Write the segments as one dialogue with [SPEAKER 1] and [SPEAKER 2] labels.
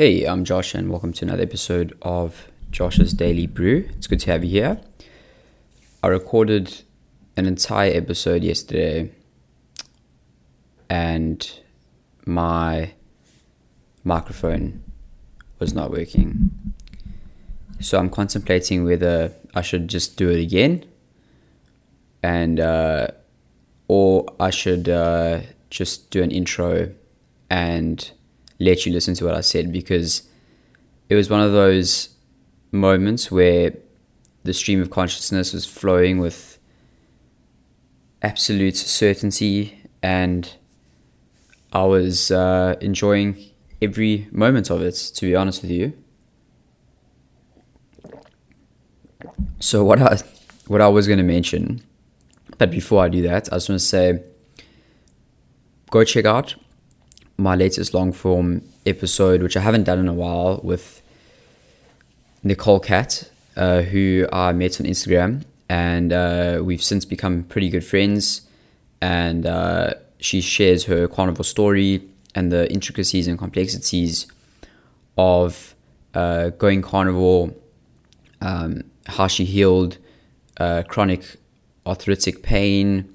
[SPEAKER 1] Hey, I'm Josh, and welcome to another episode of Josh's Daily Brew. It's good to have you here. I recorded an entire episode yesterday, and my microphone was not working. So I'm contemplating whether I should just do it again, and uh, or I should uh, just do an intro and let you listen to what I said because it was one of those moments where the stream of consciousness was flowing with absolute certainty and I was uh, enjoying every moment of it, to be honest with you. So what I what I was going to mention, but before I do that, I just want to say, go check out my latest long form episode, which I haven't done in a while, with Nicole Cat, uh, who I met on Instagram, and uh, we've since become pretty good friends. And uh, she shares her carnivore story and the intricacies and complexities of uh, going carnivore, um, how she healed uh, chronic arthritic pain,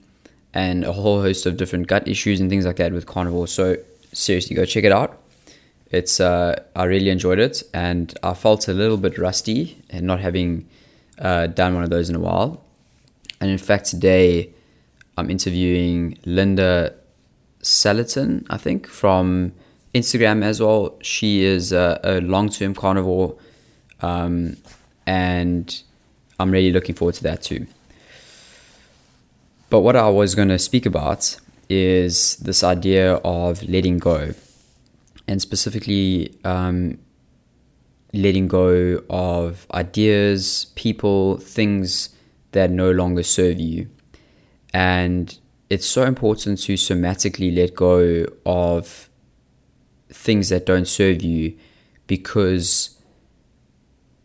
[SPEAKER 1] and a whole host of different gut issues and things like that with carnivore. So seriously, go check it out. It's uh, I really enjoyed it, and I felt a little bit rusty and not having uh, done one of those in a while. And in fact, today I'm interviewing Linda Salatin, I think, from Instagram as well. She is a, a long-term carnivore, um, and I'm really looking forward to that too. But what I was going to speak about is this idea of letting go, and specifically um, letting go of ideas, people, things that no longer serve you. And it's so important to somatically let go of things that don't serve you because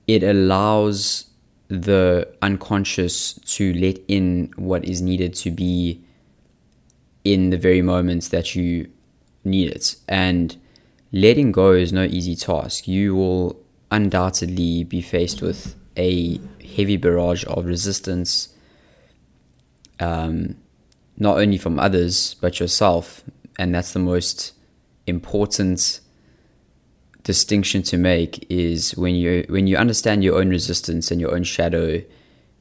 [SPEAKER 1] it allows the unconscious to let in what is needed to be in the very moments that you need it. And letting go is no easy task. You will undoubtedly be faced with a heavy barrage of resistance, um, not only from others, but yourself. And that's the most important distinction to make is when you when you understand your own resistance and your own shadow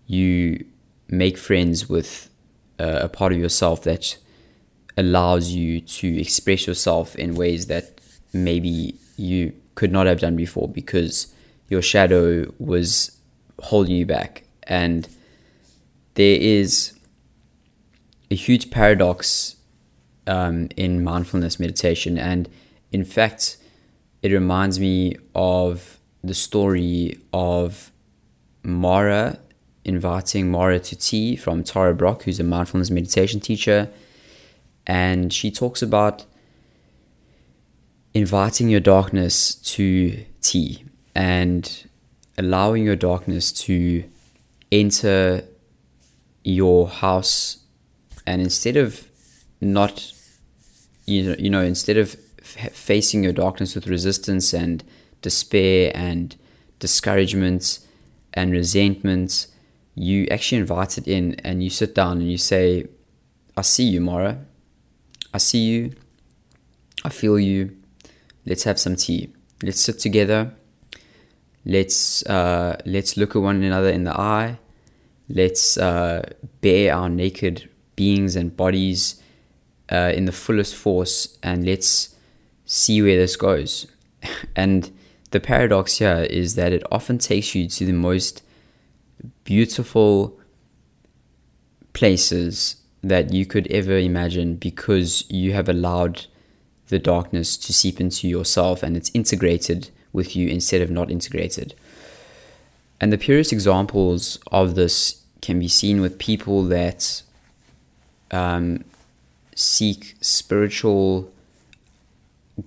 [SPEAKER 1] you make friends with uh, a part of yourself that allows you to express yourself in ways that maybe you could not have done before because your shadow was holding you back. And there is a huge paradox um, in mindfulness meditation. And in fact, it reminds me of the story of Mara inviting Mara to tea from Tara Brach, who's a mindfulness meditation teacher and she talks about inviting your darkness to tea and allowing your darkness to enter your house. And instead of not you know, you know instead of f- facing your darkness with resistance and despair and discouragement and resentment you actually invite it in and you sit down and you say i see you mara I see you. I feel you. Let's have some tea. Let's sit together. Let's uh, let's look at one another in the eye. Let's uh, bare our naked beings and bodies uh, in the fullest force, and let's see where this goes. and the paradox here is that it often takes you to the most beautiful places that you could ever imagine because you have allowed the darkness to seep into yourself and it's integrated with you instead of not integrated. And the purest examples of this can be seen with people that um, seek spiritual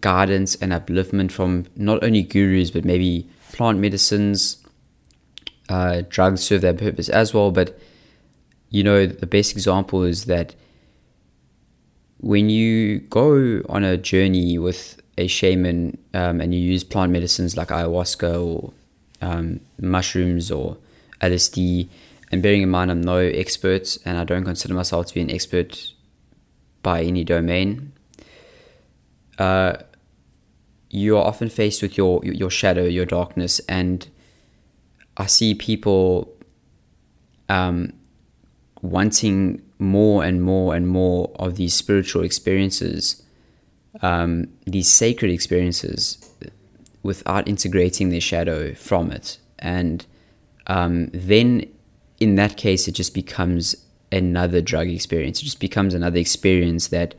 [SPEAKER 1] guidance and upliftment from not only gurus but maybe plant medicines. Uh, drugs serve their purpose as well, but you know, the best example is that when you go on a journey with a shaman um, and you use plant medicines like ayahuasca or um, mushrooms or LSD, and bearing in mind I'm no expert and I don't consider myself to be an expert by any domain, uh, you are often faced with your your shadow, your darkness, and I see people um, wanting more and more and more of these spiritual experiences, um, these sacred experiences, without integrating their shadow from it. And um, then in that case, it just becomes another drug experience. It just becomes another experience that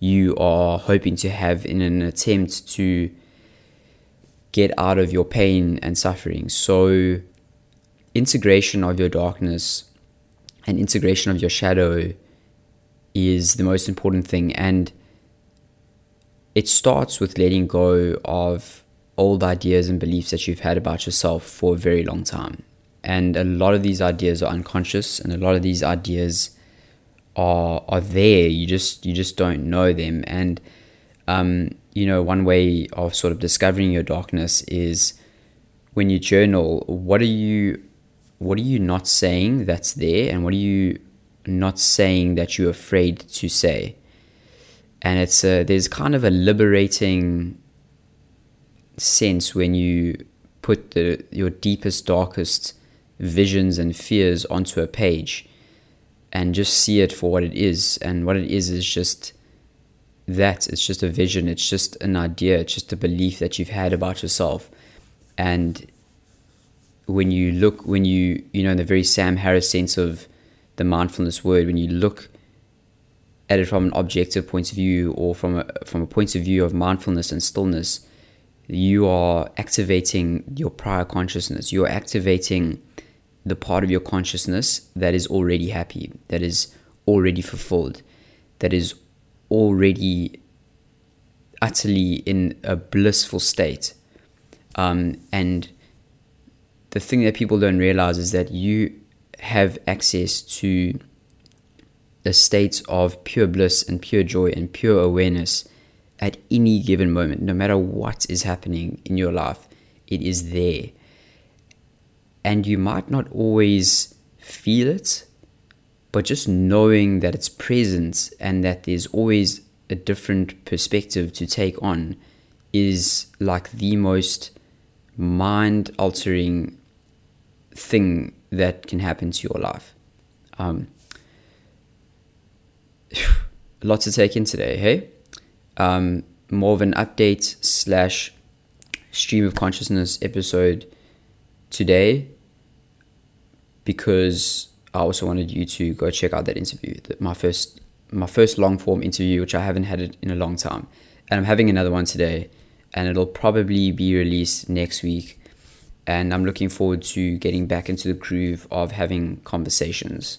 [SPEAKER 1] you are hoping to have in an attempt to get out of your pain and suffering. So, integration of your darkness and integration of your shadow is the most important thing. And it starts with letting go of old ideas and beliefs that you've had about yourself for a very long time. And a lot of these ideas are unconscious, and a lot of these ideas are are there. You just you just don't know them. And um, you know, one way of sort of discovering your darkness is when you journal. What are you what are you not saying that's there, and what are you not saying that you're afraid to say? And it's a, there's kind of a liberating sense when you put the your deepest, darkest visions and fears onto a page and just see it for what it is. And what it is is just that it's just a vision, it's just an idea, it's just a belief that you've had about yourself. And when you look, when you, you know, in the very Sam Harris sense of the mindfulness word, when you look at it from an objective point of view or from a, from a point of view of mindfulness and stillness, you are activating your prior consciousness. You're activating the part of your consciousness that is already happy, that is already fulfilled, that is already utterly in a blissful state. Um, and the thing that people don't realize is that you have access to a state of pure bliss and pure joy and pure awareness at any given moment, no matter what is happening in your life, it is there. And you might not always feel it, but just knowing that it's present and that there's always a different perspective to take on is like the most mind altering thing that can happen to your life. Um, lot to take in today, hey? um, more of an update slash stream of consciousness episode today because I also wanted you to go check out that interview, that my first my first long form interview, which I haven't had it in a long time, and I'm having another one today, and it'll probably be released next week, and I'm looking forward to getting back into the groove of having conversations,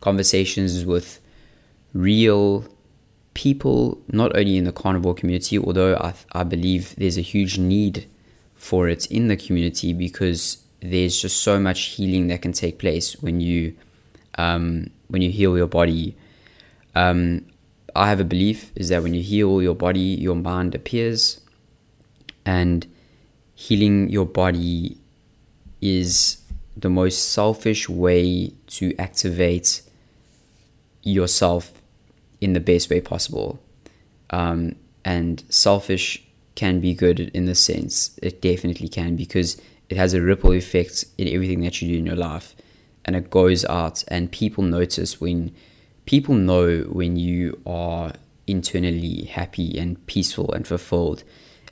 [SPEAKER 1] conversations with real people, not only in the carnivore community, although I, I believe there's a huge need for it in the community because there's just so much healing that can take place when you um, when you heal your body. Um, I have a belief is that when you heal your body, your mind appears, and healing your body is the most selfish way to activate yourself in the best way possible. Um, and selfish can be good in the sense. It definitely can because it has a ripple effect in everything that you do in your life, and it goes out, and people notice when people know when you are internally happy and peaceful and fulfilled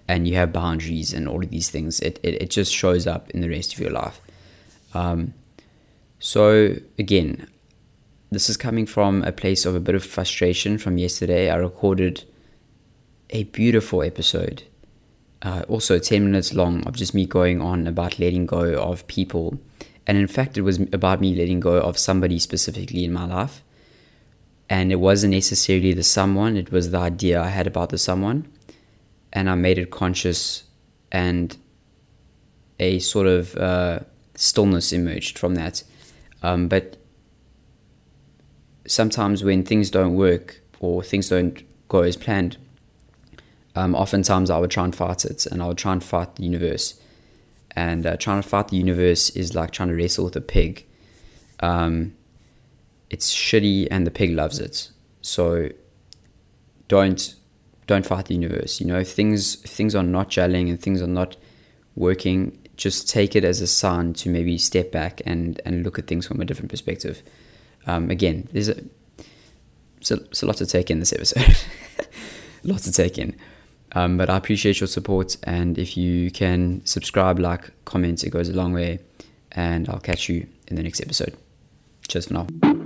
[SPEAKER 1] and you have boundaries and all of these things it, it, it just shows up in the rest of your life um, so again this is coming from a place of a bit of frustration from yesterday. I recorded a beautiful episode, uh, also 10 minutes long, of just me going on about letting go of people. And in fact, it was about me letting go of somebody specifically in my life. And it wasn't necessarily the someone, it was the idea I had about the someone. And I made it conscious, and a sort of uh, stillness emerged from that. Um, but sometimes when things don't work or things don't go as planned, um, oftentimes I would try and fight it, and I would try and fight the universe. And uh, trying to fight the universe is like trying to wrestle with a pig. Um, it's shitty, and the pig loves it. So don't don't fight the universe. You know, if things if things are not gelling and things are not working, just take it as a sign to maybe step back and and look at things from a different perspective. Um, again, there's a it's, a lot to take in this episode. a lot to take in. Um, but I appreciate your support, and if you can subscribe, like, comment, it goes a long way. And I'll catch you in the next episode. Cheers for now.